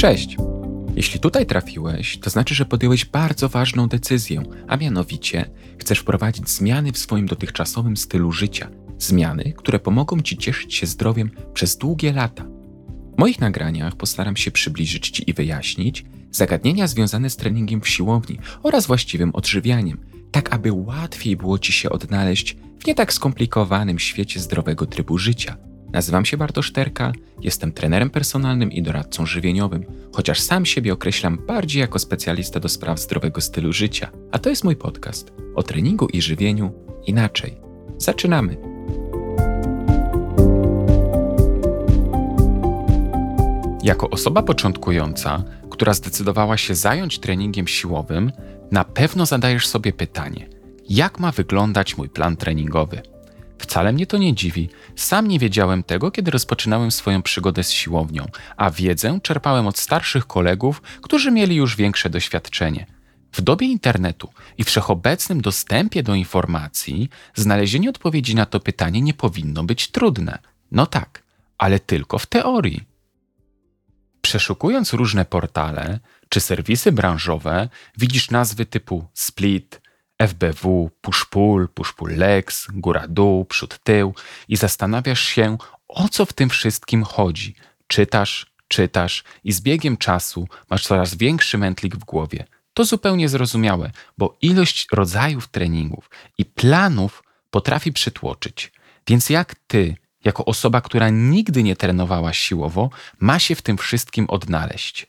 Cześć! Jeśli tutaj trafiłeś, to znaczy, że podjąłeś bardzo ważną decyzję, a mianowicie chcesz wprowadzić zmiany w swoim dotychczasowym stylu życia. Zmiany, które pomogą Ci cieszyć się zdrowiem przez długie lata. W moich nagraniach postaram się przybliżyć Ci i wyjaśnić zagadnienia związane z treningiem w siłowni oraz właściwym odżywianiem, tak aby łatwiej było Ci się odnaleźć w nie tak skomplikowanym świecie zdrowego trybu życia – Nazywam się Bartosz Terka, jestem trenerem personalnym i doradcą żywieniowym, chociaż sam siebie określam bardziej jako specjalista do spraw zdrowego stylu życia. A to jest mój podcast o treningu i żywieniu inaczej. Zaczynamy! Jako osoba początkująca, która zdecydowała się zająć treningiem siłowym, na pewno zadajesz sobie pytanie: jak ma wyglądać mój plan treningowy? Wcale mnie to nie dziwi. Sam nie wiedziałem tego, kiedy rozpoczynałem swoją przygodę z siłownią, a wiedzę czerpałem od starszych kolegów, którzy mieli już większe doświadczenie. W dobie internetu i wszechobecnym dostępie do informacji, znalezienie odpowiedzi na to pytanie nie powinno być trudne. No tak, ale tylko w teorii. Przeszukując różne portale czy serwisy branżowe, widzisz nazwy typu Split, FBW, push-pull, push-pull legs, góra-dół, przód-tył i zastanawiasz się, o co w tym wszystkim chodzi. Czytasz, czytasz i z biegiem czasu masz coraz większy mętlik w głowie. To zupełnie zrozumiałe, bo ilość rodzajów treningów i planów potrafi przytłoczyć. Więc jak ty, jako osoba, która nigdy nie trenowała siłowo, ma się w tym wszystkim odnaleźć?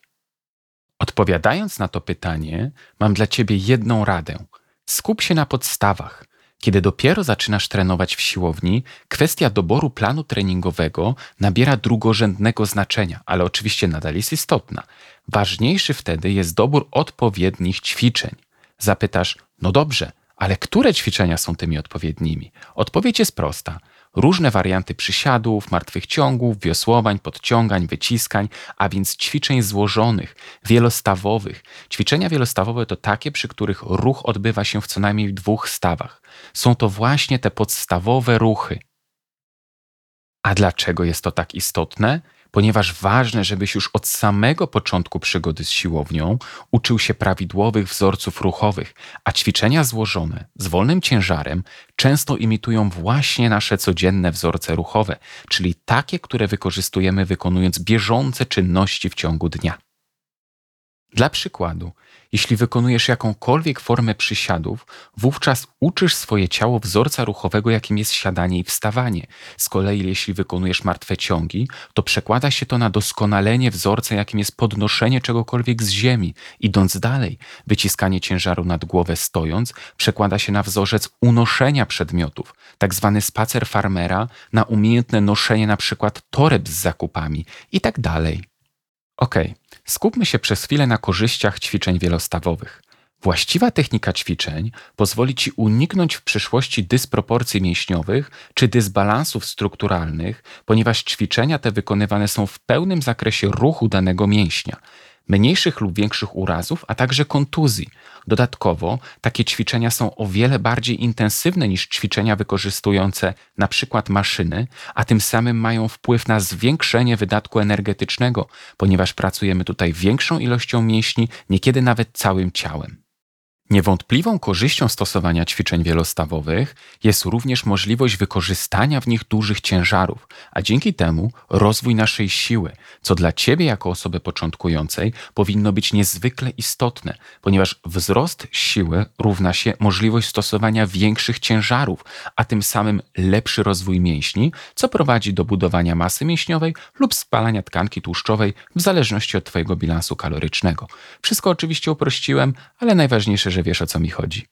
Odpowiadając na to pytanie, mam dla ciebie jedną radę – Skup się na podstawach. Kiedy dopiero zaczynasz trenować w siłowni, kwestia doboru planu treningowego nabiera drugorzędnego znaczenia, ale oczywiście nadal jest istotna. Ważniejszy wtedy jest dobór odpowiednich ćwiczeń. Zapytasz, no dobrze, ale które ćwiczenia są tymi odpowiednimi? Odpowiedź jest prosta różne warianty przysiadów, martwych ciągów, wiosłowań, podciągań, wyciskań, a więc ćwiczeń złożonych, wielostawowych. Ćwiczenia wielostawowe to takie, przy których ruch odbywa się w co najmniej dwóch stawach. Są to właśnie te podstawowe ruchy. A dlaczego jest to tak istotne? Ponieważ ważne, żebyś już od samego początku przygody z siłownią uczył się prawidłowych wzorców ruchowych, a ćwiczenia złożone z wolnym ciężarem często imitują właśnie nasze codzienne wzorce ruchowe, czyli takie, które wykorzystujemy wykonując bieżące czynności w ciągu dnia. Dla przykładu, jeśli wykonujesz jakąkolwiek formę przysiadów, wówczas uczysz swoje ciało wzorca ruchowego, jakim jest siadanie i wstawanie. Z kolei, jeśli wykonujesz martwe ciągi, to przekłada się to na doskonalenie wzorca, jakim jest podnoszenie czegokolwiek z ziemi. Idąc dalej, wyciskanie ciężaru nad głowę stojąc przekłada się na wzorzec unoszenia przedmiotów, tak zwany spacer farmera na umiejętne noszenie na przykład toreb z zakupami i tak dalej. Okej. Okay. Skupmy się przez chwilę na korzyściach ćwiczeń wielostawowych. Właściwa technika ćwiczeń pozwoli Ci uniknąć w przyszłości dysproporcji mięśniowych czy dysbalansów strukturalnych, ponieważ ćwiczenia te wykonywane są w pełnym zakresie ruchu danego mięśnia mniejszych lub większych urazów, a także kontuzji. Dodatkowo takie ćwiczenia są o wiele bardziej intensywne niż ćwiczenia wykorzystujące na przykład maszyny, a tym samym mają wpływ na zwiększenie wydatku energetycznego, ponieważ pracujemy tutaj większą ilością mięśni, niekiedy nawet całym ciałem. Niewątpliwą korzyścią stosowania ćwiczeń wielostawowych jest również możliwość wykorzystania w nich dużych ciężarów, a dzięki temu rozwój naszej siły, co dla Ciebie jako osoby początkującej powinno być niezwykle istotne, ponieważ wzrost siły równa się możliwość stosowania większych ciężarów, a tym samym lepszy rozwój mięśni, co prowadzi do budowania masy mięśniowej lub spalania tkanki tłuszczowej w zależności od Twojego bilansu kalorycznego. Wszystko oczywiście uprościłem, ale najważniejsze, że że wiesz o co mi chodzi.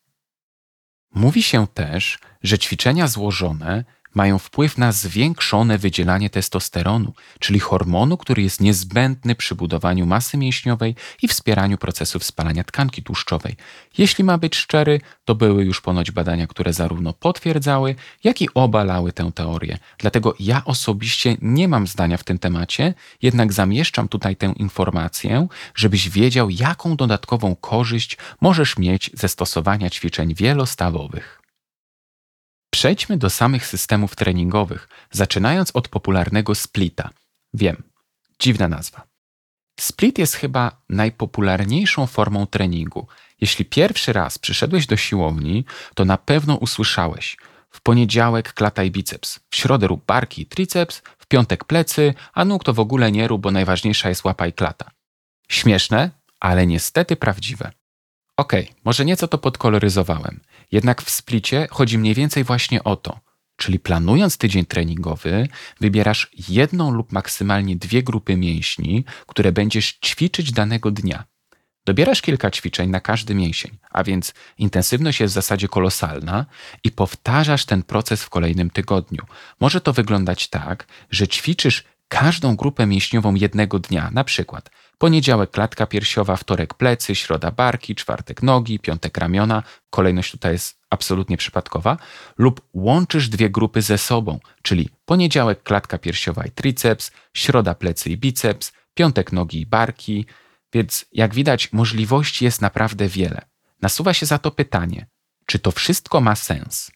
Mówi się też, że ćwiczenia złożone mają wpływ na zwiększone wydzielanie testosteronu, czyli hormonu, który jest niezbędny przy budowaniu masy mięśniowej i wspieraniu procesów spalania tkanki tłuszczowej. Jeśli ma być szczery, to były już ponoć badania, które zarówno potwierdzały, jak i obalały tę teorię. Dlatego ja osobiście nie mam zdania w tym temacie, jednak zamieszczam tutaj tę informację, żebyś wiedział, jaką dodatkową korzyść możesz mieć ze stosowania ćwiczeń wielostawowych. Przejdźmy do samych systemów treningowych, zaczynając od popularnego splita. Wiem, dziwna nazwa. Split jest chyba najpopularniejszą formą treningu. Jeśli pierwszy raz przyszedłeś do siłowni, to na pewno usłyszałeś w poniedziałek klata i biceps, w środę rób barki i triceps, w piątek plecy, a nóg to w ogóle nie rób, bo najważniejsza jest łapa i klata. Śmieszne, ale niestety prawdziwe. Okej, okay, może nieco to podkoloryzowałem, jednak w splicie chodzi mniej więcej właśnie o to – Czyli planując tydzień treningowy, wybierasz jedną lub maksymalnie dwie grupy mięśni, które będziesz ćwiczyć danego dnia. Dobierasz kilka ćwiczeń na każdy mięsień, a więc intensywność jest w zasadzie kolosalna i powtarzasz ten proces w kolejnym tygodniu. Może to wyglądać tak, że ćwiczysz każdą grupę mięśniową jednego dnia, na przykład poniedziałek klatka piersiowa, wtorek plecy, środa barki, czwartek nogi, piątek ramiona, kolejność tutaj jest absolutnie przypadkowa, lub łączysz dwie grupy ze sobą, czyli poniedziałek klatka piersiowa i triceps, środa plecy i biceps, piątek nogi i barki, więc jak widać możliwości jest naprawdę wiele. Nasuwa się za to pytanie, czy to wszystko ma sens?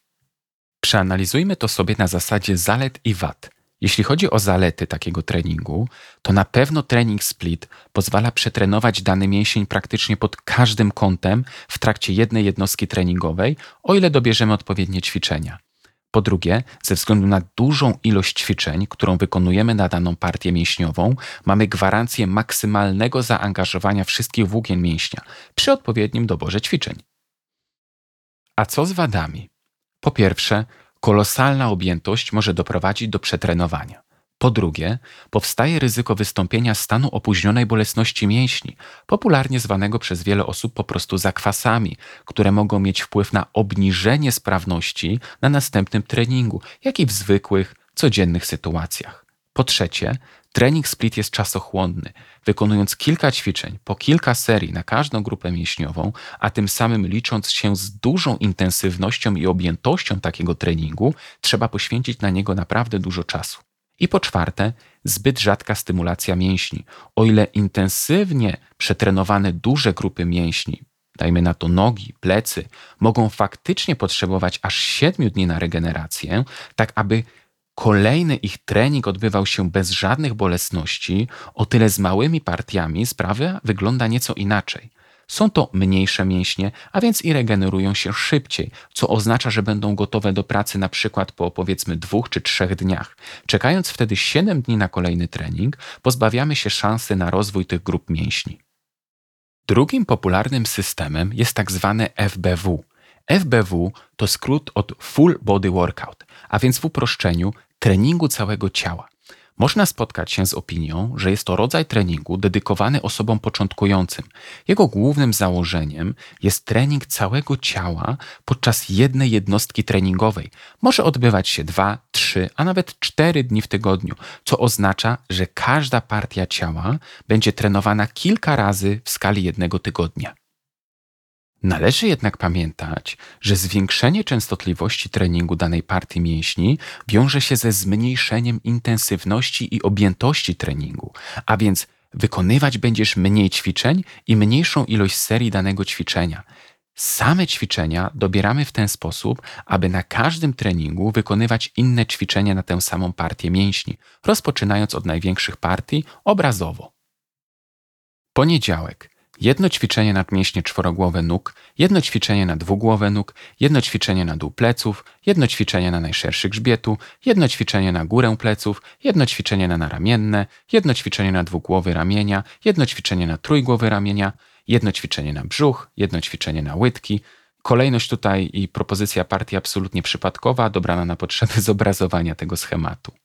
Przeanalizujmy to sobie na zasadzie zalet i wad. Jeśli chodzi o zalety takiego treningu, to na pewno trening split pozwala przetrenować dany mięsień praktycznie pod każdym kątem w trakcie jednej jednostki treningowej, o ile dobierzemy odpowiednie ćwiczenia. Po drugie, ze względu na dużą ilość ćwiczeń, którą wykonujemy na daną partię mięśniową, mamy gwarancję maksymalnego zaangażowania wszystkich włókien mięśnia przy odpowiednim doborze ćwiczeń. A co z wadami? Po pierwsze, Kolosalna objętość może doprowadzić do przetrenowania. Po drugie, powstaje ryzyko wystąpienia stanu opóźnionej bolesności mięśni, popularnie zwanego przez wiele osób po prostu zakwasami, które mogą mieć wpływ na obniżenie sprawności na następnym treningu, jak i w zwykłych, codziennych sytuacjach. Po trzecie, trening split jest czasochłonny. Wykonując kilka ćwiczeń, po kilka serii na każdą grupę mięśniową, a tym samym licząc się z dużą intensywnością i objętością takiego treningu, trzeba poświęcić na niego naprawdę dużo czasu. I po czwarte, zbyt rzadka stymulacja mięśni. O ile intensywnie przetrenowane duże grupy mięśni, dajmy na to nogi, plecy, mogą faktycznie potrzebować aż 7 dni na regenerację, tak aby kolejny ich trening odbywał się bez żadnych bolesności, o tyle z małymi partiami sprawa wygląda nieco inaczej. Są to mniejsze mięśnie, a więc i regenerują się szybciej, co oznacza, że będą gotowe do pracy na przykład po powiedzmy dwóch czy trzech dniach. Czekając wtedy 7 dni na kolejny trening, pozbawiamy się szansy na rozwój tych grup mięśni. Drugim popularnym systemem jest tak zwane FBW, FBW to skrót od Full Body Workout, a więc w uproszczeniu treningu całego ciała. Można spotkać się z opinią, że jest to rodzaj treningu dedykowany osobom początkującym. Jego głównym założeniem jest trening całego ciała podczas jednej jednostki treningowej. Może odbywać się dwa, trzy, a nawet cztery dni w tygodniu, co oznacza, że każda partia ciała będzie trenowana kilka razy w skali jednego tygodnia. Należy jednak pamiętać, że zwiększenie częstotliwości treningu danej partii mięśni wiąże się ze zmniejszeniem intensywności i objętości treningu, a więc wykonywać będziesz mniej ćwiczeń i mniejszą ilość serii danego ćwiczenia. Same ćwiczenia dobieramy w ten sposób, aby na każdym treningu wykonywać inne ćwiczenia na tę samą partię mięśni, rozpoczynając od największych partii obrazowo. Poniedziałek jedno ćwiczenie na mięśnie czworogłowe nóg, jedno ćwiczenie na dwugłowe nóg, jedno ćwiczenie na dół pleców, jedno ćwiczenie na najszerszy grzbietu, jedno ćwiczenie na górę pleców, jedno ćwiczenie na naramienne, jedno ćwiczenie na dwugłowy ramienia, jedno ćwiczenie na trójgłowy ramienia, jedno ćwiczenie na brzuch, jedno ćwiczenie na łydki. Kolejność tutaj i propozycja partii absolutnie przypadkowa, dobrana na potrzeby zobrazowania tego schematu.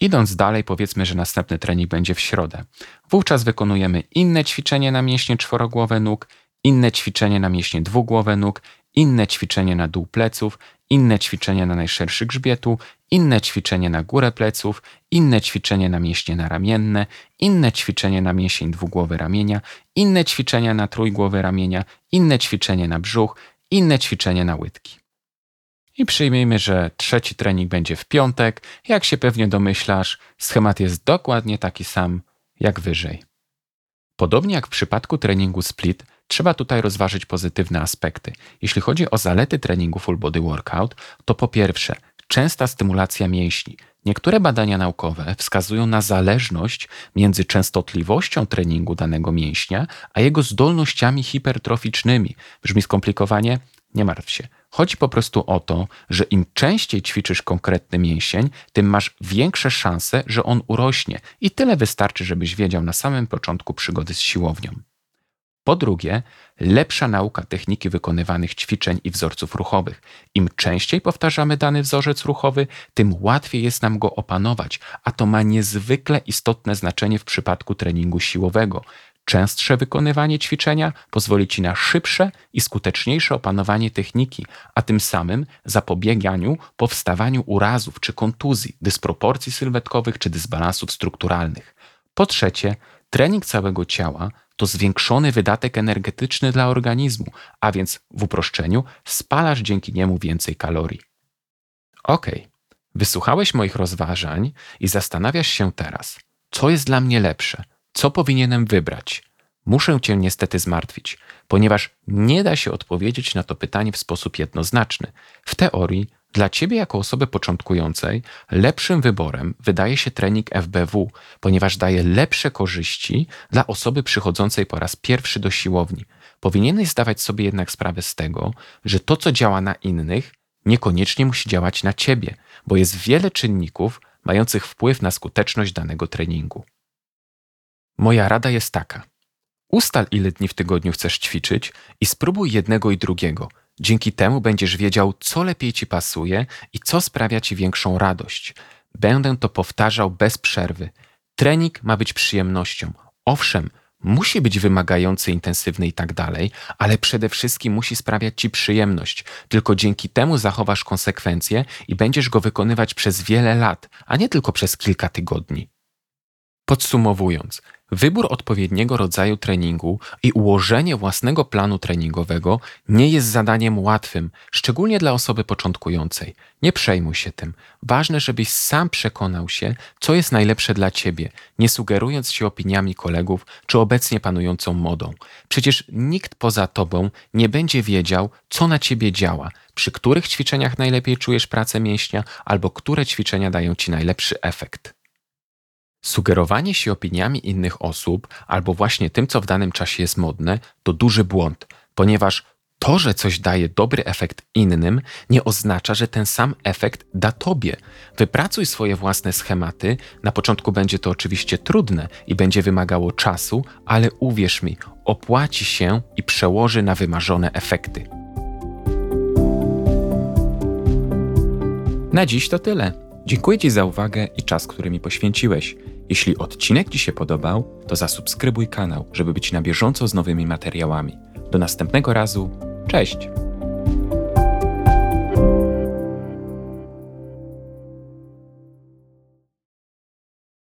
Idąc dalej, powiedzmy, że następny trening będzie w środę. Wówczas wykonujemy inne ćwiczenie na mięśnie czworogłowe nóg, inne ćwiczenie na mięśnie dwugłowe nóg, inne ćwiczenie na dół pleców, inne ćwiczenie na najszerszy grzbietu, inne ćwiczenie na górę pleców, inne ćwiczenie na mięśnie naramienne, inne ćwiczenie na mięsień dwugłowy ramienia, inne ćwiczenia na trójgłowy ramienia, inne ćwiczenie na brzuch, inne ćwiczenie na łydki. I przyjmijmy, że trzeci trening będzie w piątek. Jak się pewnie domyślasz, schemat jest dokładnie taki sam jak wyżej. Podobnie jak w przypadku treningu split, trzeba tutaj rozważyć pozytywne aspekty. Jeśli chodzi o zalety treningu full body workout, to po pierwsze, częsta stymulacja mięśni. Niektóre badania naukowe wskazują na zależność między częstotliwością treningu danego mięśnia, a jego zdolnościami hipertroficznymi. Brzmi skomplikowanie? Nie martw się. Chodzi po prostu o to, że im częściej ćwiczysz konkretny mięsień, tym masz większe szanse, że on urośnie. I tyle wystarczy, żebyś wiedział na samym początku przygody z siłownią. Po drugie, lepsza nauka techniki wykonywanych ćwiczeń i wzorców ruchowych. Im częściej powtarzamy dany wzorzec ruchowy, tym łatwiej jest nam go opanować, a to ma niezwykle istotne znaczenie w przypadku treningu siłowego. Częstsze wykonywanie ćwiczenia pozwoli ci na szybsze i skuteczniejsze opanowanie techniki, a tym samym zapobieganiu powstawaniu urazów czy kontuzji, dysproporcji sylwetkowych czy dysbalansów strukturalnych. Po trzecie, trening całego ciała to zwiększony wydatek energetyczny dla organizmu, a więc w uproszczeniu spalasz dzięki niemu więcej kalorii. Ok, wysłuchałeś moich rozważań i zastanawiasz się teraz, co jest dla mnie lepsze, co powinienem wybrać. Muszę Cię niestety zmartwić, ponieważ nie da się odpowiedzieć na to pytanie w sposób jednoznaczny. W teorii dla Ciebie jako osoby początkującej lepszym wyborem wydaje się trening FBW, ponieważ daje lepsze korzyści dla osoby przychodzącej po raz pierwszy do siłowni. Powinieneś zdawać sobie jednak sprawę z tego, że to, co działa na innych, niekoniecznie musi działać na Ciebie, bo jest wiele czynników mających wpływ na skuteczność danego treningu. Moja rada jest taka. Ustal, ile dni w tygodniu chcesz ćwiczyć i spróbuj jednego i drugiego – Dzięki temu będziesz wiedział, co lepiej ci pasuje i co sprawia ci większą radość. Będę to powtarzał bez przerwy. Trening ma być przyjemnością. Owszem, musi być wymagający, intensywny i tak dalej, ale przede wszystkim musi sprawiać ci przyjemność. Tylko dzięki temu zachowasz konsekwencje i będziesz go wykonywać przez wiele lat, a nie tylko przez kilka tygodni. Podsumowując, wybór odpowiedniego rodzaju treningu i ułożenie własnego planu treningowego nie jest zadaniem łatwym, szczególnie dla osoby początkującej. Nie przejmuj się tym. Ważne, żebyś sam przekonał się, co jest najlepsze dla ciebie, nie sugerując się opiniami kolegów czy obecnie panującą modą. Przecież nikt poza tobą nie będzie wiedział, co na ciebie działa, przy których ćwiczeniach najlepiej czujesz pracę mięśnia albo które ćwiczenia dają ci najlepszy efekt. Sugerowanie się opiniami innych osób albo właśnie tym, co w danym czasie jest modne, to duży błąd, ponieważ to, że coś daje dobry efekt innym, nie oznacza, że ten sam efekt da tobie. Wypracuj swoje własne schematy. Na początku będzie to oczywiście trudne i będzie wymagało czasu, ale uwierz mi, opłaci się i przełoży na wymarzone efekty. Na dziś to tyle. Dziękuję Ci za uwagę i czas, który mi poświęciłeś. Jeśli odcinek Ci się podobał, to zasubskrybuj kanał, żeby być na bieżąco z nowymi materiałami. Do następnego razu, cześć!